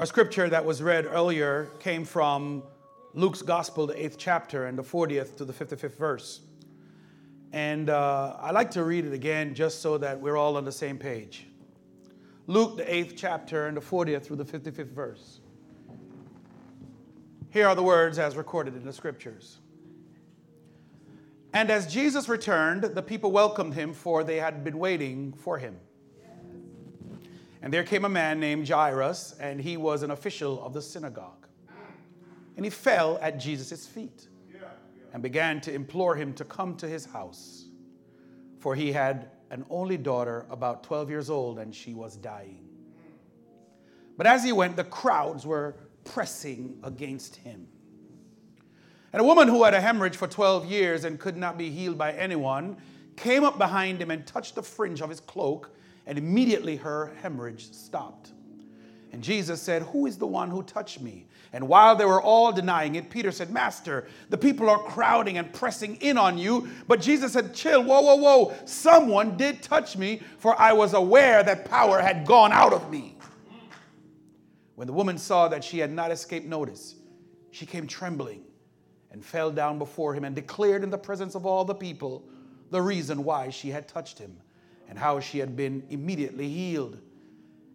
Our scripture that was read earlier came from Luke's Gospel, the eighth chapter, and the 40th to the 55th verse. And uh, I like to read it again just so that we're all on the same page. Luke, the eighth chapter, and the 40th through the 55th verse. Here are the words as recorded in the scriptures. And as Jesus returned, the people welcomed him, for they had been waiting for him. And there came a man named Jairus, and he was an official of the synagogue. And he fell at Jesus' feet and began to implore him to come to his house, for he had an only daughter, about 12 years old, and she was dying. But as he went, the crowds were pressing against him. And a woman who had a hemorrhage for 12 years and could not be healed by anyone came up behind him and touched the fringe of his cloak, and immediately her hemorrhage stopped. And Jesus said, Who is the one who touched me? And while they were all denying it, Peter said, Master, the people are crowding and pressing in on you. But Jesus said, Chill, whoa, whoa, whoa. Someone did touch me, for I was aware that power had gone out of me. When the woman saw that she had not escaped notice, she came trembling and fell down before him and declared in the presence of all the people the reason why she had touched him and how she had been immediately healed.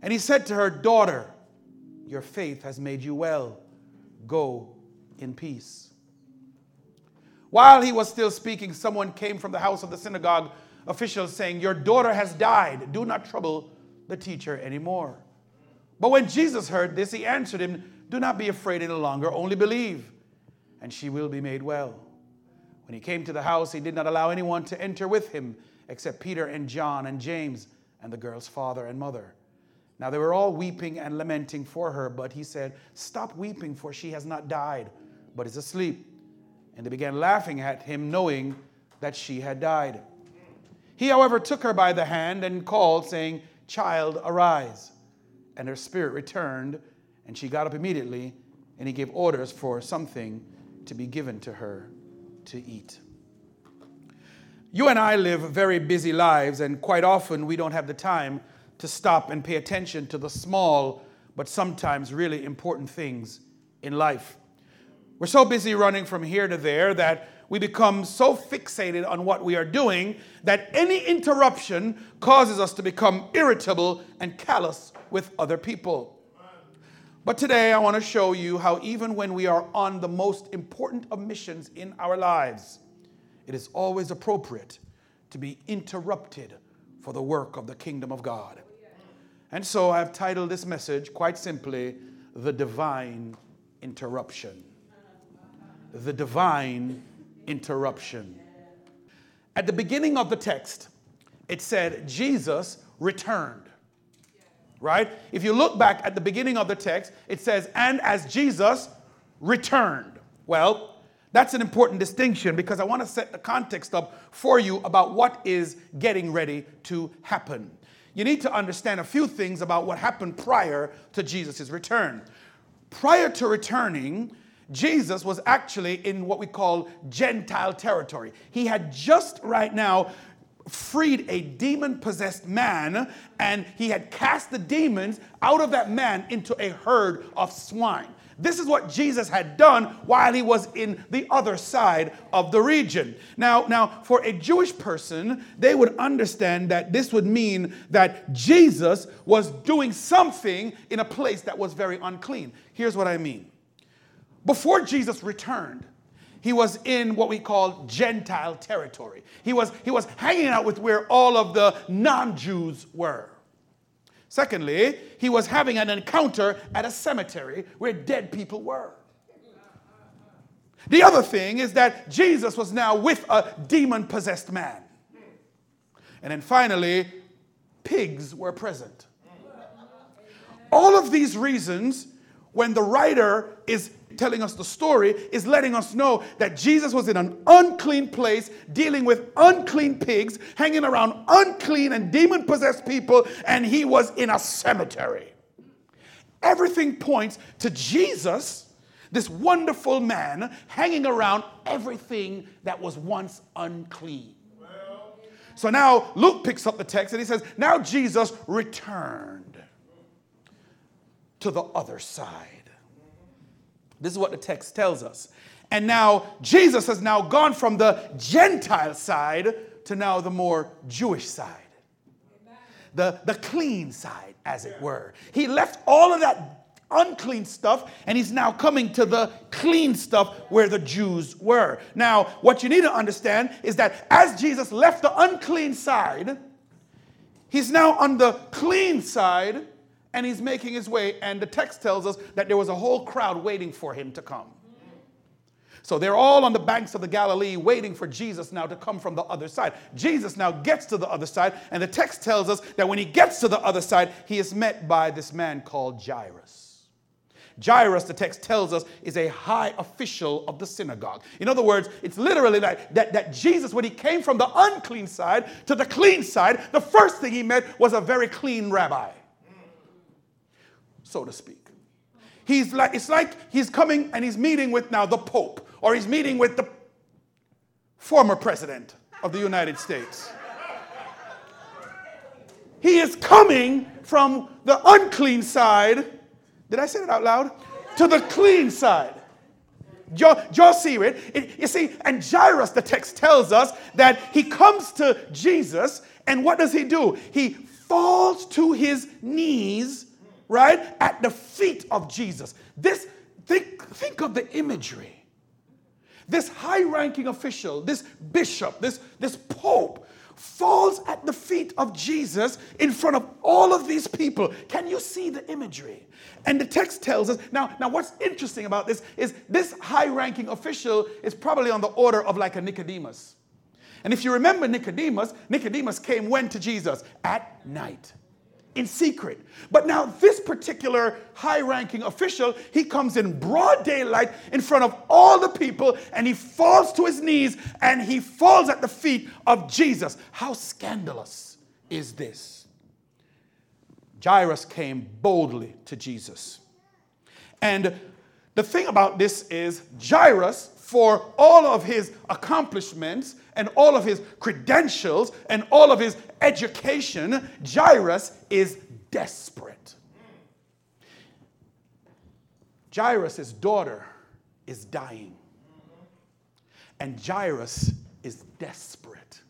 And he said to her, Daughter, your faith has made you well. Go in peace. While he was still speaking, someone came from the house of the synagogue officials saying, Your daughter has died. Do not trouble the teacher anymore. But when Jesus heard this, he answered him, Do not be afraid any longer, only believe, and she will be made well. When he came to the house, he did not allow anyone to enter with him except Peter and John and James and the girl's father and mother. Now they were all weeping and lamenting for her, but he said, Stop weeping, for she has not died, but is asleep. And they began laughing at him, knowing that she had died. He, however, took her by the hand and called, saying, Child, arise. And her spirit returned, and she got up immediately, and he gave orders for something to be given to her to eat. You and I live very busy lives, and quite often we don't have the time to stop and pay attention to the small but sometimes really important things in life. We're so busy running from here to there that we become so fixated on what we are doing that any interruption causes us to become irritable and callous with other people. But today I want to show you how, even when we are on the most important of missions in our lives, it is always appropriate to be interrupted for the work of the kingdom of God. And so I've titled this message quite simply, The Divine Interruption. The Divine Interruption. At the beginning of the text, it said Jesus returned. Right? If you look back at the beginning of the text, it says, and as Jesus returned. Well, that's an important distinction because I want to set the context up for you about what is getting ready to happen you need to understand a few things about what happened prior to Jesus' return. Prior to returning, Jesus was actually in what we call Gentile territory. He had just right now freed a demon possessed man and he had cast the demons out of that man into a herd of swine. This is what Jesus had done while he was in the other side of the region. Now, now for a Jewish person, they would understand that this would mean that Jesus was doing something in a place that was very unclean. Here's what I mean. Before Jesus returned, he was in what we call Gentile territory. He was, he was hanging out with where all of the non Jews were. Secondly, he was having an encounter at a cemetery where dead people were. The other thing is that Jesus was now with a demon possessed man. And then finally, pigs were present. All of these reasons, when the writer is telling us the story is letting us know that Jesus was in an unclean place, dealing with unclean pigs, hanging around unclean and demon possessed people, and he was in a cemetery. Everything points to Jesus, this wonderful man, hanging around everything that was once unclean. So now Luke picks up the text and he says, Now Jesus returned to the other side. This is what the text tells us. And now Jesus has now gone from the Gentile side to now the more Jewish side. The, the clean side, as it were. He left all of that unclean stuff and he's now coming to the clean stuff where the Jews were. Now, what you need to understand is that as Jesus left the unclean side, he's now on the clean side and he's making his way. And the text tells us that there was a whole crowd waiting for him to come. So they're all on the banks of the Galilee waiting for Jesus now to come from the other side. Jesus now gets to the other side, and the text tells us that when he gets to the other side, he is met by this man called Jairus. Jairus, the text tells us, is a high official of the synagogue. In other words, it's literally like that, that Jesus, when he came from the unclean side to the clean side, the first thing he met was a very clean rabbi, so to speak. He's like, it's like he's coming and he's meeting with now the Pope or he's meeting with the former president of the United States. He is coming from the unclean side. Did I say it out loud? To the clean side. Just see it. it. You see, and Jairus, the text tells us that he comes to Jesus, and what does he do? He falls to his knees, right, at the feet of Jesus. This, think, think of the imagery. This high ranking official, this bishop, this, this pope, falls at the feet of Jesus in front of all of these people. Can you see the imagery? And the text tells us now, now what's interesting about this is this high ranking official is probably on the order of like a Nicodemus. And if you remember Nicodemus, Nicodemus came when to Jesus? At night in secret. But now, this particular high ranking official, he comes in broad daylight in front of all the people and he falls to his knees and he falls at the feet of Jesus. How scandalous is this? Jairus came boldly to Jesus. And the thing about this is, Jairus, for all of his accomplishments and all of his credentials and all of his education, Jairus is desperate. Jairus' daughter is dying. And Jairus is desperate.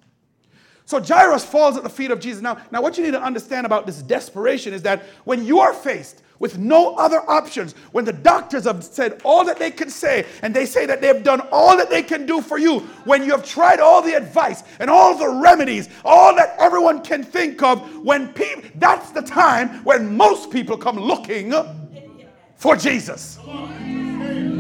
So Jairus falls at the feet of Jesus. Now, now, what you need to understand about this desperation is that when you are faced with no other options, when the doctors have said all that they can say, and they say that they've done all that they can do for you, when you have tried all the advice and all the remedies, all that everyone can think of, when people, that's the time when most people come looking for Jesus.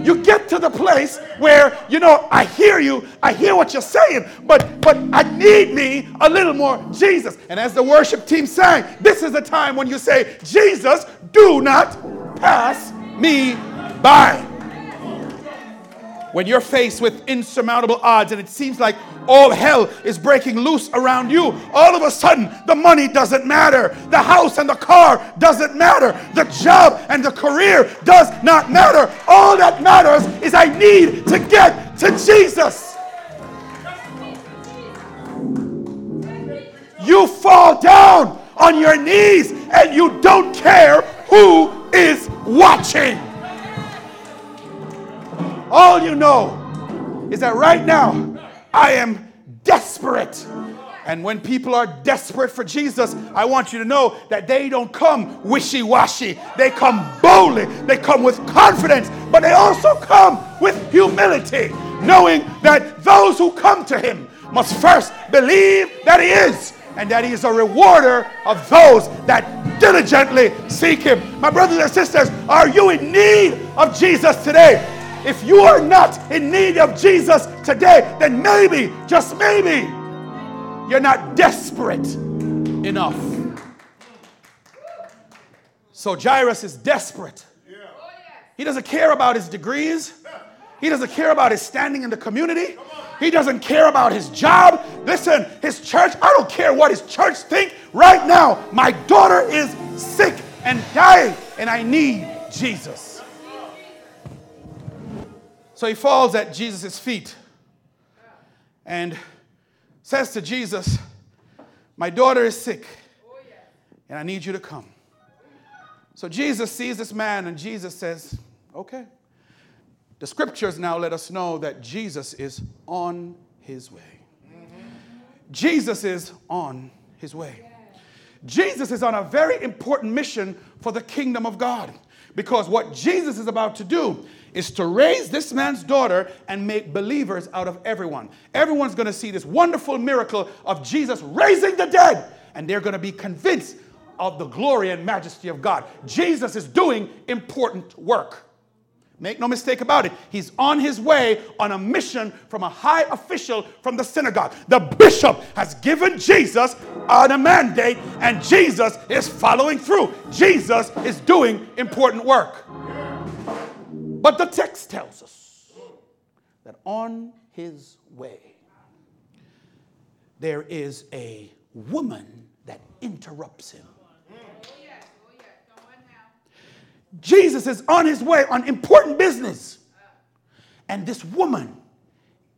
You get to the place where, you know, I hear you, I hear what you're saying, but but I need me a little more Jesus. And as the worship team sang, this is the time when you say, Jesus, do not pass me by when you're faced with insurmountable odds and it seems like all hell is breaking loose around you, all of a sudden the money doesn't matter. The house and the car doesn't matter. The job and the career does not matter. Matters is I need to get to Jesus. You fall down on your knees and you don't care who is watching. All you know is that right now, I am desperate. And when people are desperate for Jesus, I want you to know that they don't come wishy washy. They come boldly, they come with confidence, but they also come with humility, knowing that those who come to Him must first believe that He is and that He is a rewarder of those that diligently seek Him. My brothers and sisters, are you in need of Jesus today? If you are not in need of Jesus today, then maybe, just maybe, you're not desperate enough. So Jairus is desperate. He doesn't care about his degrees. He doesn't care about his standing in the community. He doesn't care about his job. Listen, his church, I don't care what his church think. Right now, my daughter is sick and dying and I need Jesus. So he falls at Jesus' feet and says to Jesus, My daughter is sick, and I need you to come. So Jesus sees this man and Jesus says, Okay. The scriptures now let us know that Jesus is on his way. Jesus is on his way. Jesus is on a very important mission for the kingdom of God because what Jesus is about to do is to raise this man's daughter and make believers out of everyone. Everyone's going to see this wonderful miracle of Jesus raising the dead, and they're going to be convinced of the glory and majesty of God. Jesus is doing important work. Make no mistake about it. He's on his way on a mission from a high official from the synagogue. The bishop has given Jesus on a mandate, and Jesus is following through. Jesus is doing important work. But the text tells us that on his way, there is a woman that interrupts him. Jesus is on his way on important business. And this woman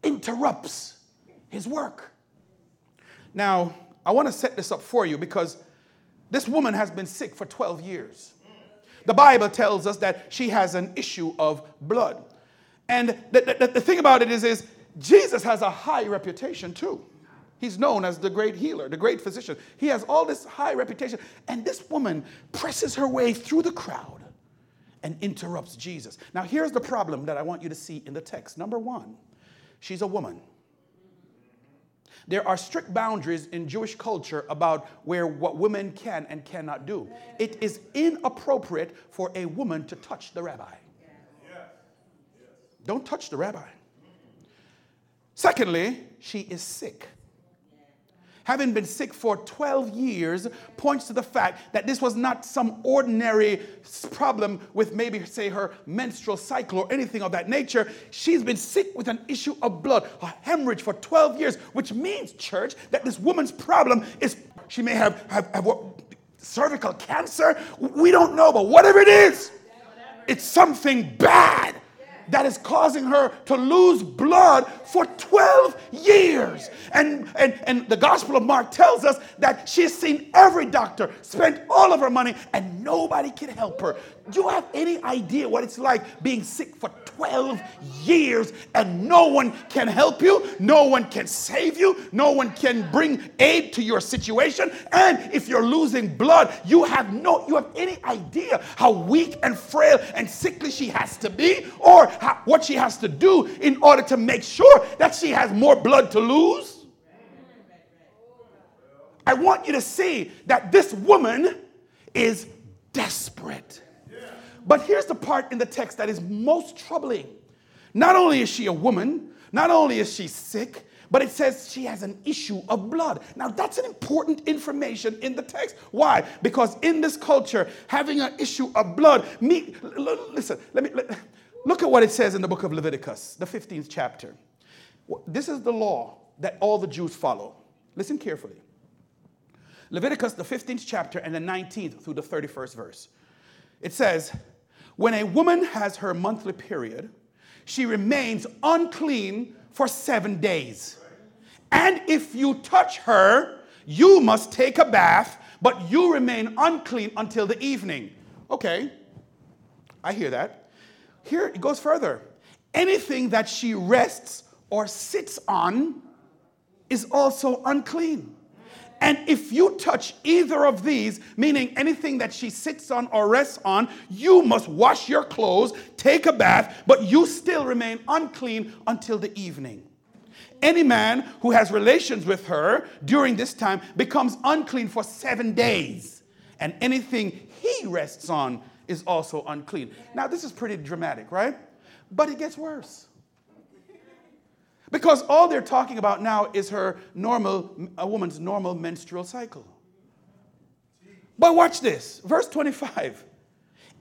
interrupts his work. Now, I want to set this up for you because this woman has been sick for 12 years. The Bible tells us that she has an issue of blood. And the, the, the thing about it is, is Jesus has a high reputation too. He's known as the great healer, the great physician. He has all this high reputation. And this woman presses her way through the crowd and interrupts Jesus. Now, here's the problem that I want you to see in the text. Number one, she's a woman. There are strict boundaries in Jewish culture about where what women can and cannot do. It is inappropriate for a woman to touch the rabbi. Don't touch the rabbi. Secondly, she is sick having been sick for 12 years, points to the fact that this was not some ordinary problem with maybe, say, her menstrual cycle or anything of that nature. She's been sick with an issue of blood, a hemorrhage for 12 years, which means, church, that this woman's problem is she may have, have, have what, cervical cancer. We don't know, but whatever it is, it's something bad that is causing her to lose blood for 12 years. And, and, and the Gospel of Mark tells us that she's seen every doctor, spent all of her money, and nobody can help her. Do you have any idea what it's like being sick for 12 years and no one can help you? No one can save you? No one can bring aid to your situation? And if you're losing blood, you have no you have any idea how weak and frail and sickly she has to be or how, what she has to do in order to make sure that she has more blood to lose? I want you to see that this woman is desperate. But here's the part in the text that is most troubling. Not only is she a woman, not only is she sick, but it says she has an issue of blood. Now, that's an important information in the text. Why? Because in this culture, having an issue of blood, me, listen, let me, look at what it says in the book of Leviticus, the 15th chapter. This is the law that all the Jews follow. Listen carefully. Leviticus, the 15th chapter, and the 19th through the 31st verse. It says, when a woman has her monthly period, she remains unclean for seven days. And if you touch her, you must take a bath, but you remain unclean until the evening. Okay, I hear that. Here it goes further. Anything that she rests or sits on is also unclean. And if you touch either of these, meaning anything that she sits on or rests on, you must wash your clothes, take a bath, but you still remain unclean until the evening. Any man who has relations with her during this time becomes unclean for seven days, and anything he rests on is also unclean. Now, this is pretty dramatic, right? But it gets worse. Because all they're talking about now is her normal, a woman's normal menstrual cycle. But watch this, verse 25.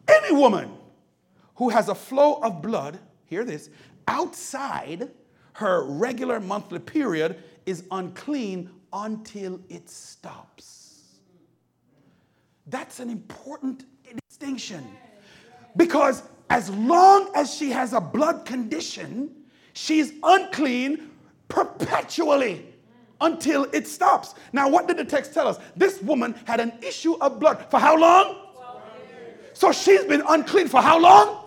Any woman who has a flow of blood, hear this, outside her regular monthly period is unclean until it stops. That's an important distinction. Because as long as she has a blood condition, she's unclean perpetually until it stops. Now, what did the text tell us? This woman had an issue of blood for how long? So she's been unclean for how long?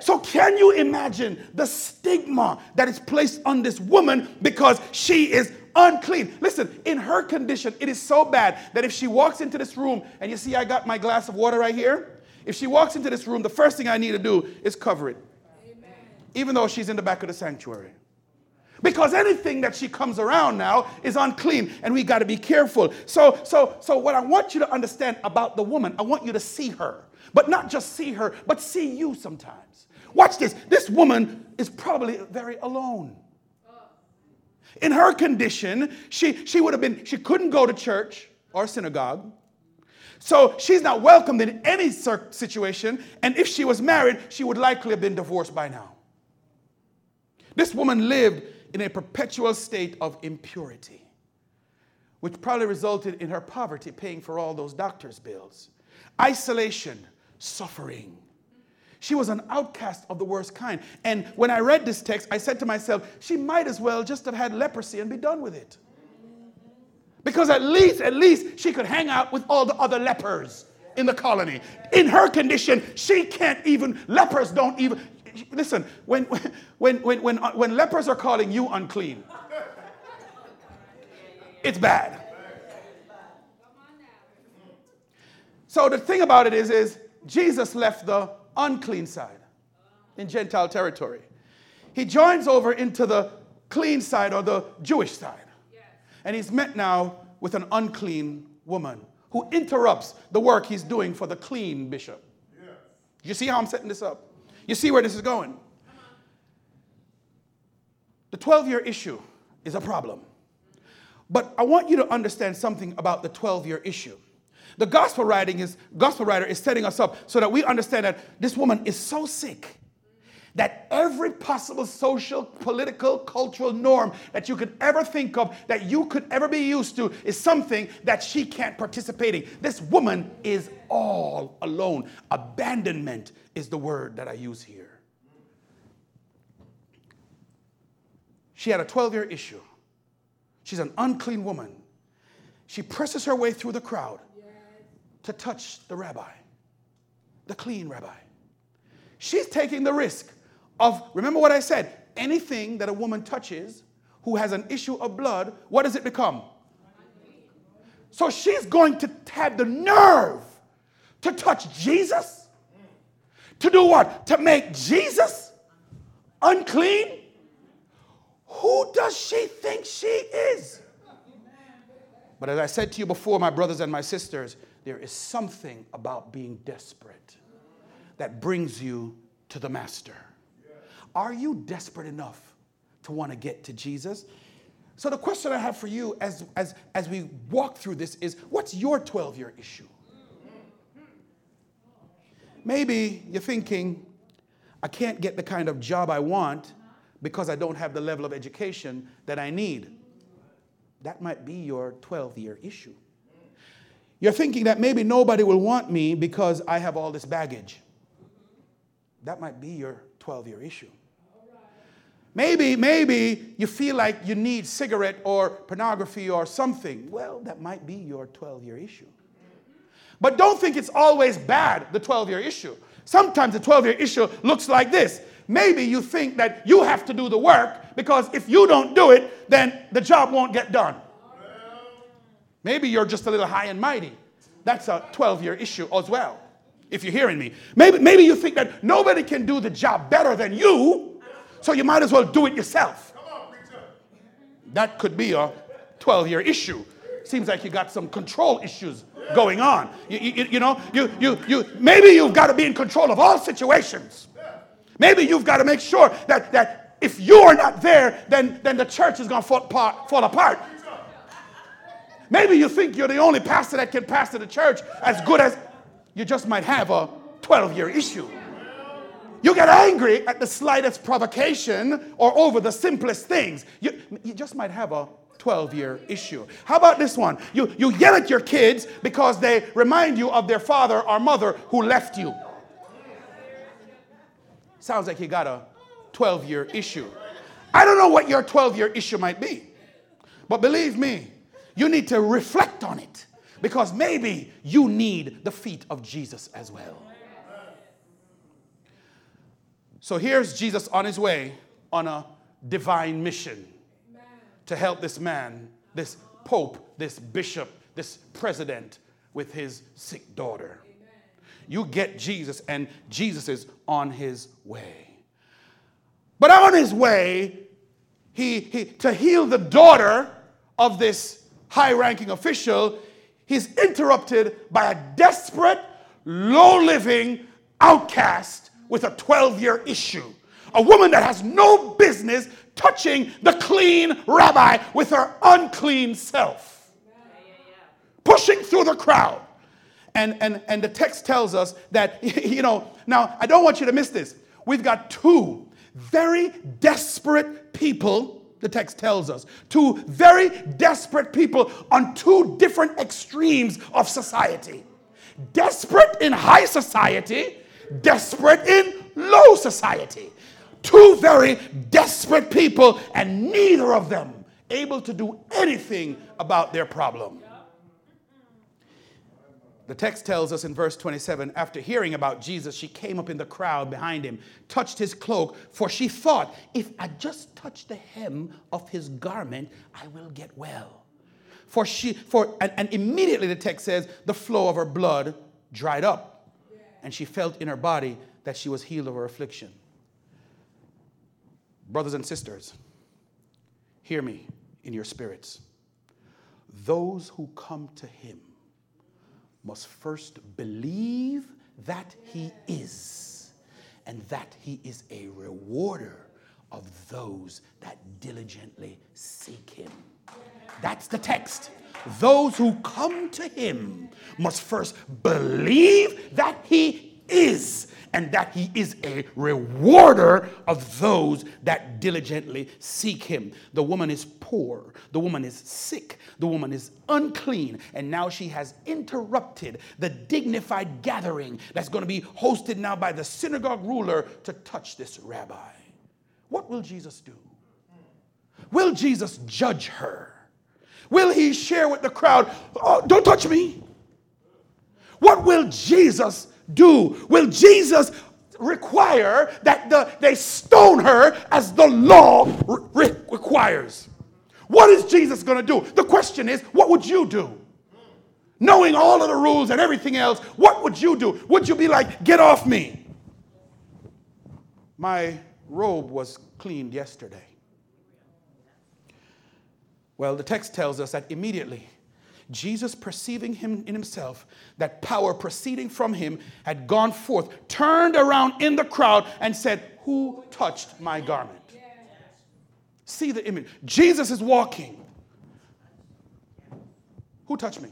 So, can you imagine the stigma that is placed on this woman because she is unclean? Listen, in her condition, it is so bad that if she walks into this room, and you see, I got my glass of water right here. If she walks into this room, the first thing I need to do is cover it. Even though she's in the back of the sanctuary. Because anything that she comes around now is unclean, and we got to be careful. So, so, so, what I want you to understand about the woman, I want you to see her, but not just see her, but see you sometimes. Watch this. This woman is probably very alone. In her condition, she, she would have been, she couldn't go to church or synagogue. So she's not welcomed in any situation. And if she was married, she would likely have been divorced by now. This woman lived in a perpetual state of impurity, which probably resulted in her poverty paying for all those doctor's bills, isolation, suffering, she was an outcast of the worst kind. And when I read this text, I said to myself, she might as well just have had leprosy and be done with it. Because at least, at least she could hang out with all the other lepers in the colony. In her condition, she can't even, lepers don't even, listen, when, when, when, when, when lepers are calling you unclean, it's bad. So the thing about it is, is Jesus left the unclean side in Gentile territory. He joins over into the clean side or the Jewish side. And he's met now with an unclean woman who interrupts the work he's doing for the clean bishop. You see how I'm setting this up? You see where this is going? The 12 year issue is a problem. But I want you to understand something about the 12 year issue. The gospel writing is gospel writer is setting us up so that we understand that this woman is so sick that every possible social, political, cultural norm that you could ever think of, that you could ever be used to, is something that she can't participate in. This woman is all alone. Abandonment is the word that I use here. She had a 12 year issue. She's an unclean woman. She presses her way through the crowd to touch the rabbi, the clean rabbi. She's taking the risk of, remember what I said, anything that a woman touches who has an issue of blood, what does it become? So she's going to have the nerve to touch Jesus? To do what? To make Jesus unclean? Who does she think she is? But as I said to you before, my brothers and my sisters, there is something about being desperate that brings you to the Master. Are you desperate enough to want to get to Jesus? So, the question I have for you as, as, as we walk through this is what's your 12 year issue? Maybe you're thinking, I can't get the kind of job I want because I don't have the level of education that I need. That might be your 12 year issue. You're thinking that maybe nobody will want me because I have all this baggage. That might be your 12 year issue. Maybe, maybe you feel like you need cigarette or pornography or something. Well, that might be your 12 year issue. But don't think it's always bad, the 12 year issue. Sometimes the 12 year issue looks like this. Maybe you think that you have to do the work because if you don't do it, then the job won't get done. Maybe you're just a little high and mighty. That's a 12 year issue as well, if you're hearing me. Maybe, maybe you think that nobody can do the job better than you, so you might as well do it yourself. That could be a 12 year issue. Seems like you got some control issues going on. You, you, you know, you, you, you, maybe you've got to be in control of all situations. Maybe you've got to make sure that, that if you are not there, then, then the church is going to fall, fall apart. Maybe you think you're the only pastor that can pastor the church as good as you just might have a 12 year issue. You get angry at the slightest provocation or over the simplest things. You, you just might have a 12 year issue. How about this one? You, you yell at your kids because they remind you of their father or mother who left you. Sounds like you got a 12 year issue. I don't know what your 12 year issue might be, but believe me, you need to reflect on it because maybe you need the feet of Jesus as well. So here's Jesus on his way on a divine mission to help this man, this pope, this bishop, this president with his sick daughter. You get Jesus, and Jesus is on his way. But on his way, he, he to heal the daughter of this high ranking official, he's interrupted by a desperate, low living outcast with a 12 year issue. A woman that has no business touching the clean rabbi with her unclean self, pushing through the crowd. And, and, and the text tells us that, you know, now I don't want you to miss this. We've got two very desperate people, the text tells us, two very desperate people on two different extremes of society. Desperate in high society, desperate in low society. Two very desperate people, and neither of them able to do anything about their problem. The text tells us in verse 27 after hearing about Jesus, she came up in the crowd behind him, touched his cloak, for she thought, if I just touch the hem of his garment, I will get well. For she, for, and, and immediately the text says, the flow of her blood dried up, and she felt in her body that she was healed of her affliction. Brothers and sisters, hear me in your spirits. Those who come to him must first believe that he is, and that he is a rewarder of those that diligently seek him. That's the text. Those who come to him must first believe that he is and that he is a rewarder of those that diligently seek him. The woman is poor, the woman is sick, the woman is unclean, and now she has interrupted the dignified gathering that's going to be hosted now by the synagogue ruler to touch this rabbi. What will Jesus do? Will Jesus judge her? Will he share with the crowd, oh, don't touch me? What will Jesus do? Will Jesus require that the, they stone her as the law re- requires? What is Jesus going to do? The question is, what would you do? Knowing all of the rules and everything else, what would you do? Would you be like, get off me? My robe was cleaned yesterday. Well, the text tells us that immediately Jesus, perceiving him in himself, that power proceeding from him had gone forth, turned around in the crowd and said, Who touched my garment? See the image. Jesus is walking. Who touched me?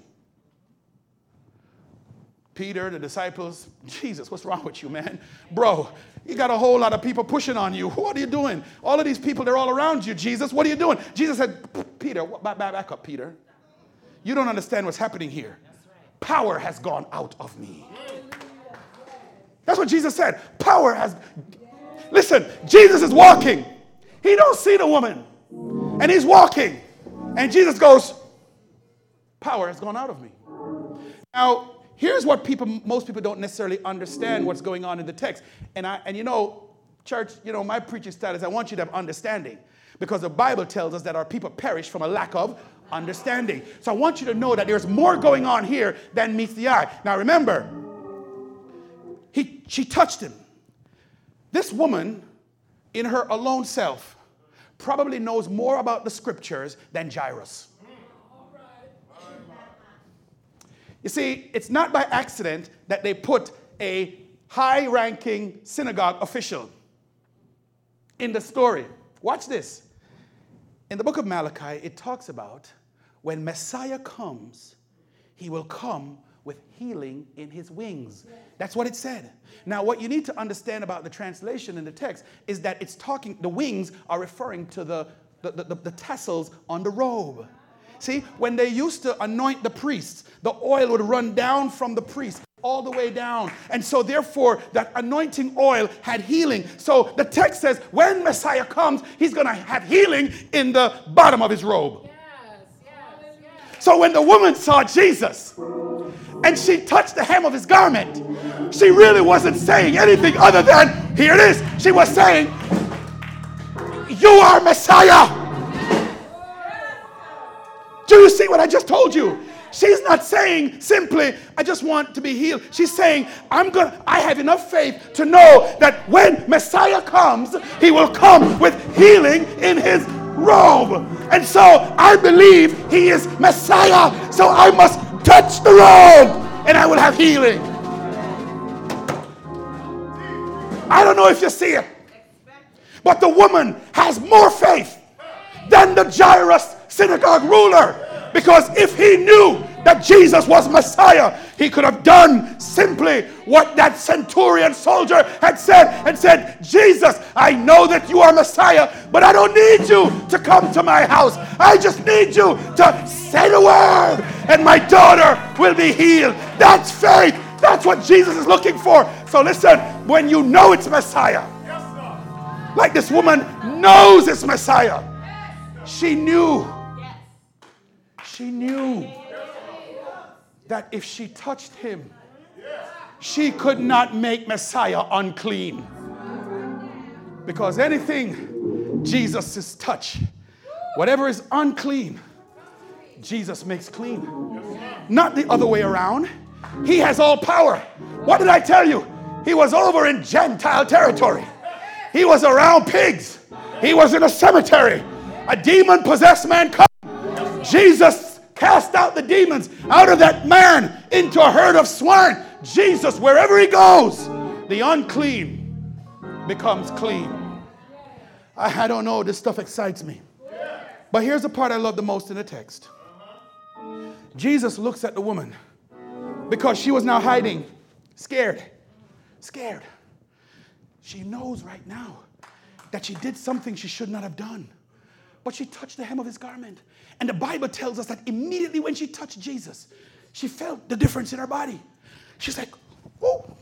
Peter, the disciples, Jesus, what's wrong with you, man? Bro, you got a whole lot of people pushing on you. What are you doing? All of these people, they're all around you, Jesus. What are you doing? Jesus said, Peter, back, back up, Peter. You don't understand what's happening here. Power has gone out of me. That's what Jesus said. Power has. Listen, Jesus is walking. He don't see the woman, and he's walking, and Jesus goes, "Power has gone out of me." Now, here's what people, most people don't necessarily understand what's going on in the text, and I, and you know, church, you know, my preaching style is I want you to have understanding, because the Bible tells us that our people perish from a lack of understanding. So I want you to know that there's more going on here than meets the eye. Now remember, he, she touched him. This woman, in her alone self, probably knows more about the scriptures than Jairus. You see, it's not by accident that they put a high ranking synagogue official in the story. Watch this. In the book of Malachi, it talks about when Messiah comes, he will come with healing in his wings. That's what it said. Now, what you need to understand about the translation in the text is that it's talking, the wings are referring to the, the, the, the tassels on the robe. See, when they used to anoint the priests, the oil would run down from the priest all the way down. And so, therefore, that anointing oil had healing. So the text says when Messiah comes, he's going to have healing in the bottom of his robe. So when the woman saw Jesus and she touched the hem of his garment, she really wasn't saying anything other than, here it is. She was saying, You are Messiah. Do you see what I just told you? She's not saying simply, I just want to be healed. She's saying, I'm going I have enough faith to know that when Messiah comes, he will come with healing in his robe. And so I believe he is Messiah. So I must touch the robe and I will have healing. I don't know if you see it, but the woman has more faith than the Jairus synagogue ruler. Because if he knew that Jesus was Messiah, he could have done simply what that centurion soldier had said and said, Jesus, I know that you are Messiah, but I don't need you to come to my house. I just need you to say the word, and my daughter will be healed. That's faith. That's what Jesus is looking for. So listen, when you know it's Messiah, like this woman knows it's Messiah, she knew. She knew that if she touched him, she could not make Messiah unclean. Because anything Jesus' touch, whatever is unclean, Jesus makes clean. Not the other way around. He has all power. What did I tell you? He was over in Gentile territory. He was around pigs. He was in a cemetery. A demon possessed man come. Jesus cast out the demons out of that man into a herd of swine. Jesus, wherever he goes, the unclean becomes clean. I, I don't know, this stuff excites me. But here's the part I love the most in the text Jesus looks at the woman because she was now hiding, scared, scared. She knows right now that she did something she should not have done. But she touched the hem of his garment. And the Bible tells us that immediately when she touched Jesus, she felt the difference in her body. She's like, oh.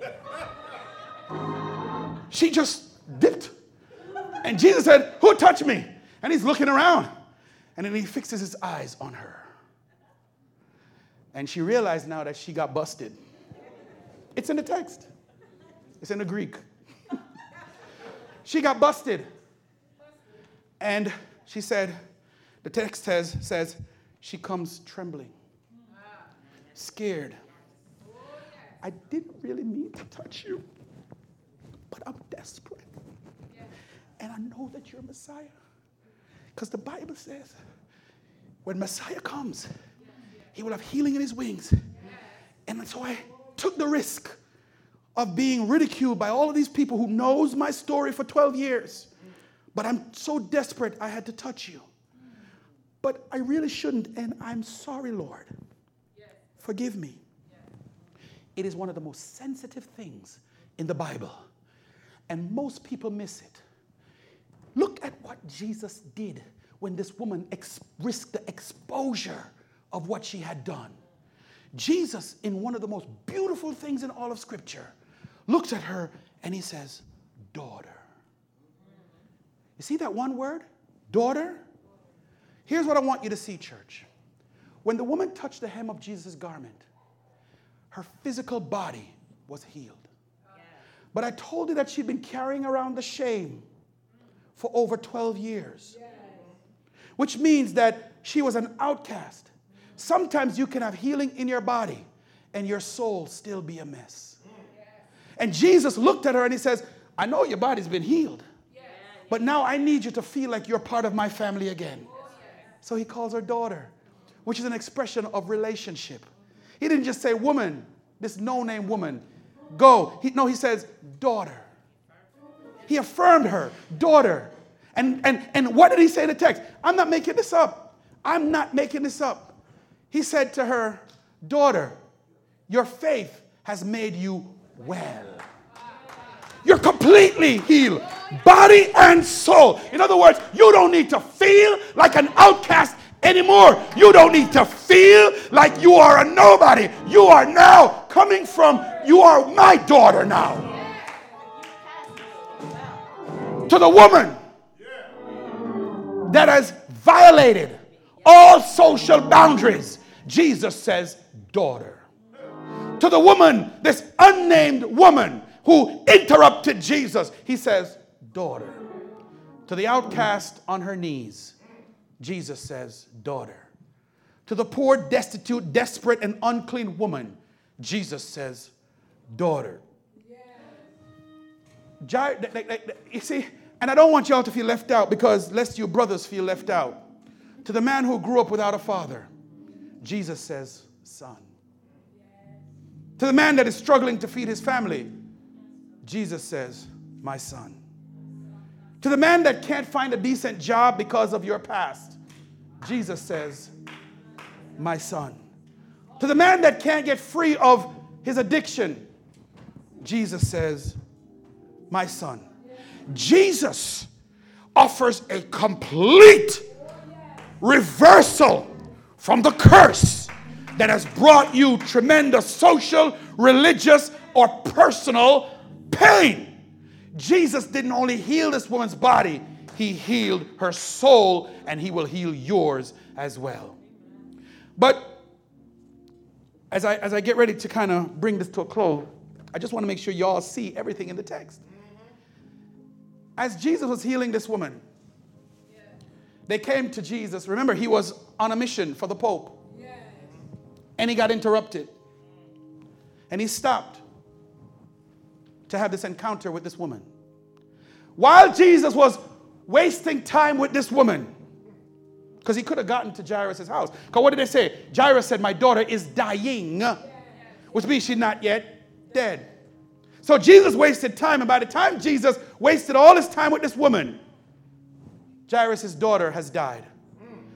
she just dipped. And Jesus said, Who touched me? And he's looking around. And then he fixes his eyes on her. And she realized now that she got busted. It's in the text, it's in the Greek. she got busted. And she said, the text says, says she comes trembling, scared. I didn't really mean to touch you, but I'm desperate. And I know that you're Messiah. Because the Bible says when Messiah comes, he will have healing in his wings. And so I took the risk of being ridiculed by all of these people who knows my story for 12 years. But I'm so desperate I had to touch you. But I really shouldn't and I'm sorry, Lord. Forgive me. It is one of the most sensitive things in the Bible. And most people miss it. Look at what Jesus did when this woman ex- risked the exposure of what she had done. Jesus, in one of the most beautiful things in all of Scripture, looks at her and he says, Daughter. You see that one word? Daughter? Here's what I want you to see, church. When the woman touched the hem of Jesus' garment, her physical body was healed. But I told you that she'd been carrying around the shame for over 12 years, which means that she was an outcast. Sometimes you can have healing in your body and your soul still be a mess. And Jesus looked at her and he says, I know your body's been healed, but now I need you to feel like you're part of my family again. So he calls her daughter, which is an expression of relationship. He didn't just say woman, this no name woman, go. He, no, he says daughter. He affirmed her, daughter. And, and, and what did he say in the text? I'm not making this up. I'm not making this up. He said to her, Daughter, your faith has made you well. You're completely healed, body and soul. In other words, you don't need to feel like an outcast anymore. You don't need to feel like you are a nobody. You are now coming from, you are my daughter now. To the woman that has violated all social boundaries, Jesus says, Daughter. To the woman, this unnamed woman who interrupted Jesus, he says, Daughter. To the outcast on her knees, Jesus says, Daughter. To the poor, destitute, desperate, and unclean woman, Jesus says, Daughter. You see, and I don't want y'all to feel left out because lest your brothers feel left out. To the man who grew up without a father, Jesus says, Son. To the man that is struggling to feed his family, Jesus says, My son. To the man that can't find a decent job because of your past, Jesus says, My son. To the man that can't get free of his addiction, Jesus says, My son. Jesus offers a complete reversal from the curse that has brought you tremendous social, religious, or personal pain. Jesus didn't only heal this woman's body, he healed her soul, and he will heal yours as well. But as I, as I get ready to kind of bring this to a close, I just want to make sure y'all see everything in the text. As Jesus was healing this woman, they came to Jesus. Remember, he was on a mission for the Pope. And he got interrupted. And he stopped to have this encounter with this woman. While Jesus was wasting time with this woman, because he could have gotten to Jairus' house. Because what did they say? Jairus said, My daughter is dying, which means she's not yet dead. So Jesus wasted time, and by the time Jesus wasted all his time with this woman, Jairus' daughter has died.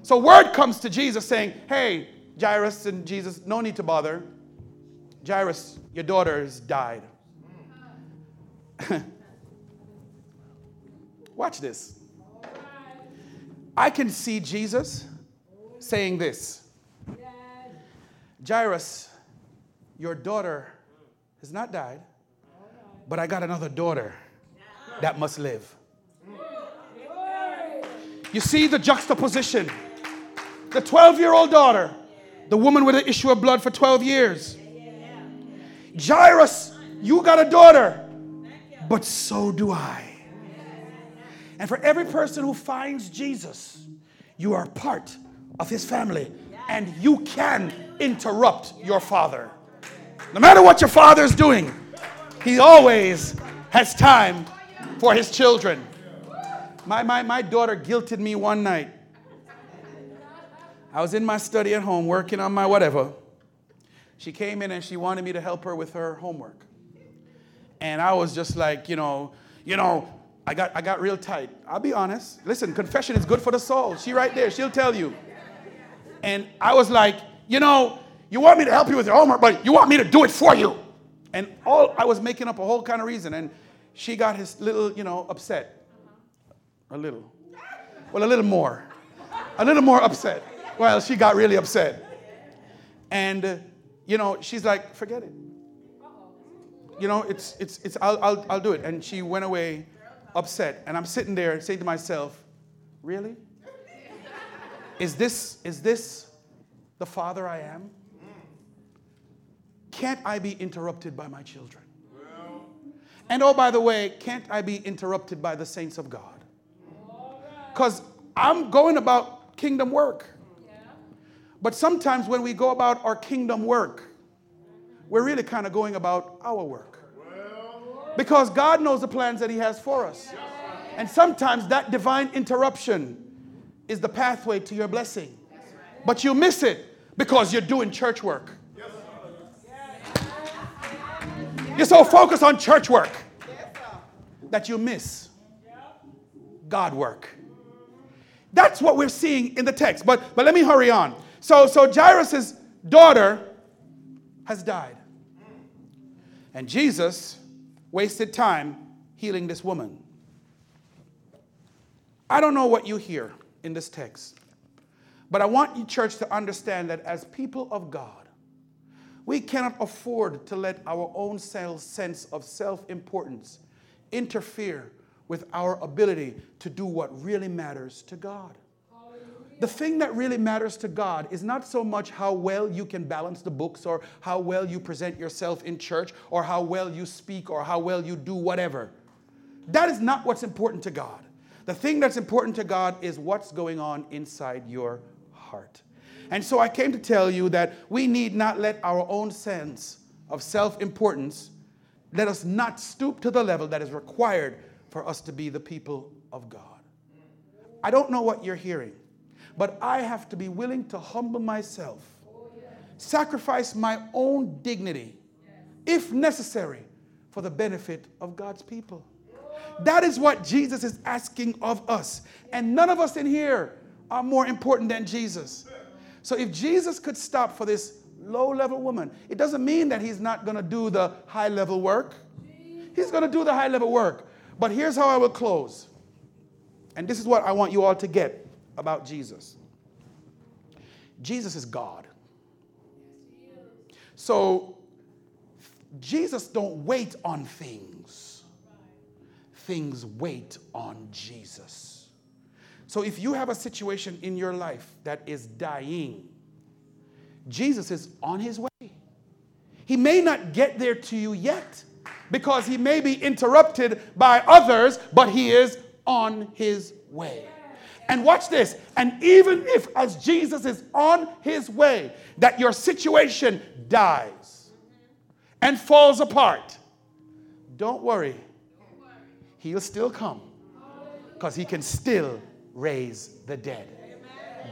So word comes to Jesus saying, Hey, Jairus and Jesus, no need to bother. Jairus, your daughter has died. Watch this. I can see Jesus saying this Jairus, your daughter has not died, but I got another daughter that must live. You see the juxtaposition. The 12 year old daughter, the woman with an issue of blood for 12 years. Jairus, you got a daughter, but so do I. And for every person who finds Jesus, you are part of his family and you can interrupt your father. No matter what your father is doing, he always has time for his children. My, my, my daughter guilted me one night. I was in my study at home working on my whatever. She came in and she wanted me to help her with her homework. And I was just like, you know, you know, I got, I got real tight. I'll be honest. Listen, confession is good for the soul. She right there, she'll tell you. And I was like, you know, you want me to help you with your homework, but you want me to do it for you. And all I was making up a whole kind of reason. And she got his little, you know, upset. A little. Well, a little more. A little more upset. Well, she got really upset. And, uh, you know, she's like, forget it. You know, it's, it's, it's, I'll, I'll, I'll do it. And she went away upset. And I'm sitting there saying to myself, really? Is this, is this the father I am? Can't I be interrupted by my children? And oh, by the way, can't I be interrupted by the saints of God? Because I'm going about kingdom work. But sometimes when we go about our kingdom work, we're really kind of going about our work. Because God knows the plans that He has for us. And sometimes that divine interruption is the pathway to your blessing. But you miss it because you're doing church work. You're so focused on church work that you miss God work. That's what we're seeing in the text. But, but let me hurry on. So, so Jairus' daughter has died. And Jesus wasted time healing this woman. I don't know what you hear in this text, but I want you, church, to understand that as people of God, we cannot afford to let our own sense of self importance interfere with our ability to do what really matters to God. The thing that really matters to God is not so much how well you can balance the books or how well you present yourself in church or how well you speak or how well you do whatever. That is not what's important to God. The thing that's important to God is what's going on inside your heart. And so I came to tell you that we need not let our own sense of self importance let us not stoop to the level that is required for us to be the people of God. I don't know what you're hearing, but I have to be willing to humble myself, sacrifice my own dignity, if necessary, for the benefit of God's people. That is what Jesus is asking of us. And none of us in here are more important than Jesus. So if Jesus could stop for this low level woman, it doesn't mean that he's not going to do the high level work. He's going to do the high level work. But here's how I will close. And this is what I want you all to get about Jesus Jesus is God. So Jesus don't wait on things. Things wait on Jesus. So if you have a situation in your life that is dying, Jesus is on his way. He may not get there to you yet because he may be interrupted by others, but he is on his way. And watch this. And even if, as Jesus is on his way, that your situation dies and falls apart, don't worry. He'll still come because he can still raise the dead.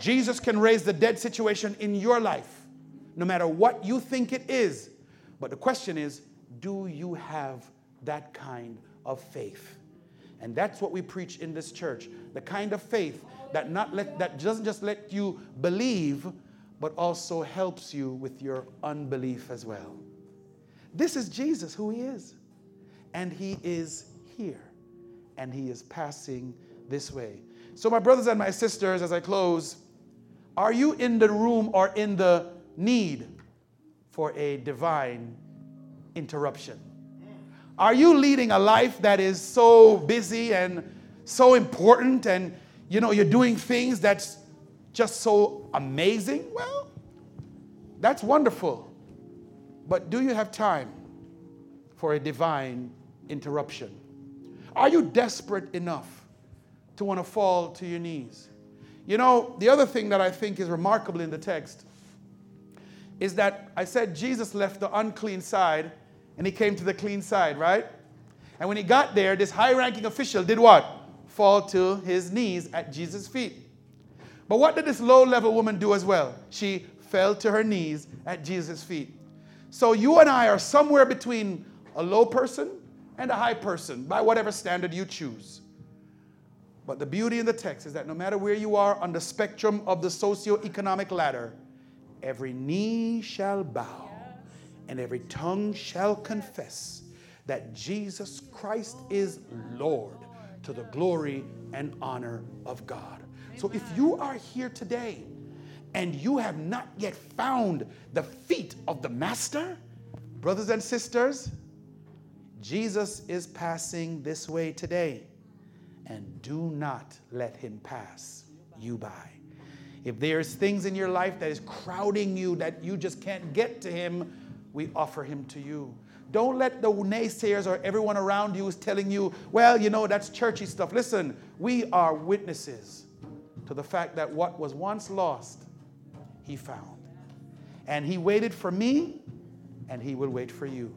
Jesus can raise the dead situation in your life, no matter what you think it is. But the question is do you have that kind of faith? And that's what we preach in this church. The kind of faith that not let that doesn't just let you believe, but also helps you with your unbelief as well. This is Jesus who he is. And he is here. And he is passing this way. So, my brothers and my sisters, as I close, are you in the room or in the need for a divine interruption? Are you leading a life that is so busy and so important and you know you're doing things that's just so amazing? Well, that's wonderful. But do you have time for a divine interruption? Are you desperate enough to want to fall to your knees? You know, the other thing that I think is remarkable in the text is that I said Jesus left the unclean side and he came to the clean side, right? And when he got there, this high ranking official did what? Fall to his knees at Jesus' feet. But what did this low level woman do as well? She fell to her knees at Jesus' feet. So you and I are somewhere between a low person and a high person by whatever standard you choose. But the beauty in the text is that no matter where you are on the spectrum of the socio-economic ladder, every knee shall bow and every tongue shall confess that Jesus Christ is Lord to the glory and honor of God. So if you are here today and you have not yet found the feet of the Master, brothers and sisters, Jesus is passing this way today. And do not let him pass you by. If there's things in your life that is crowding you that you just can't get to him, we offer him to you. Don't let the naysayers or everyone around you is telling you, well, you know, that's churchy stuff. Listen, we are witnesses to the fact that what was once lost, he found. And he waited for me, and he will wait for you.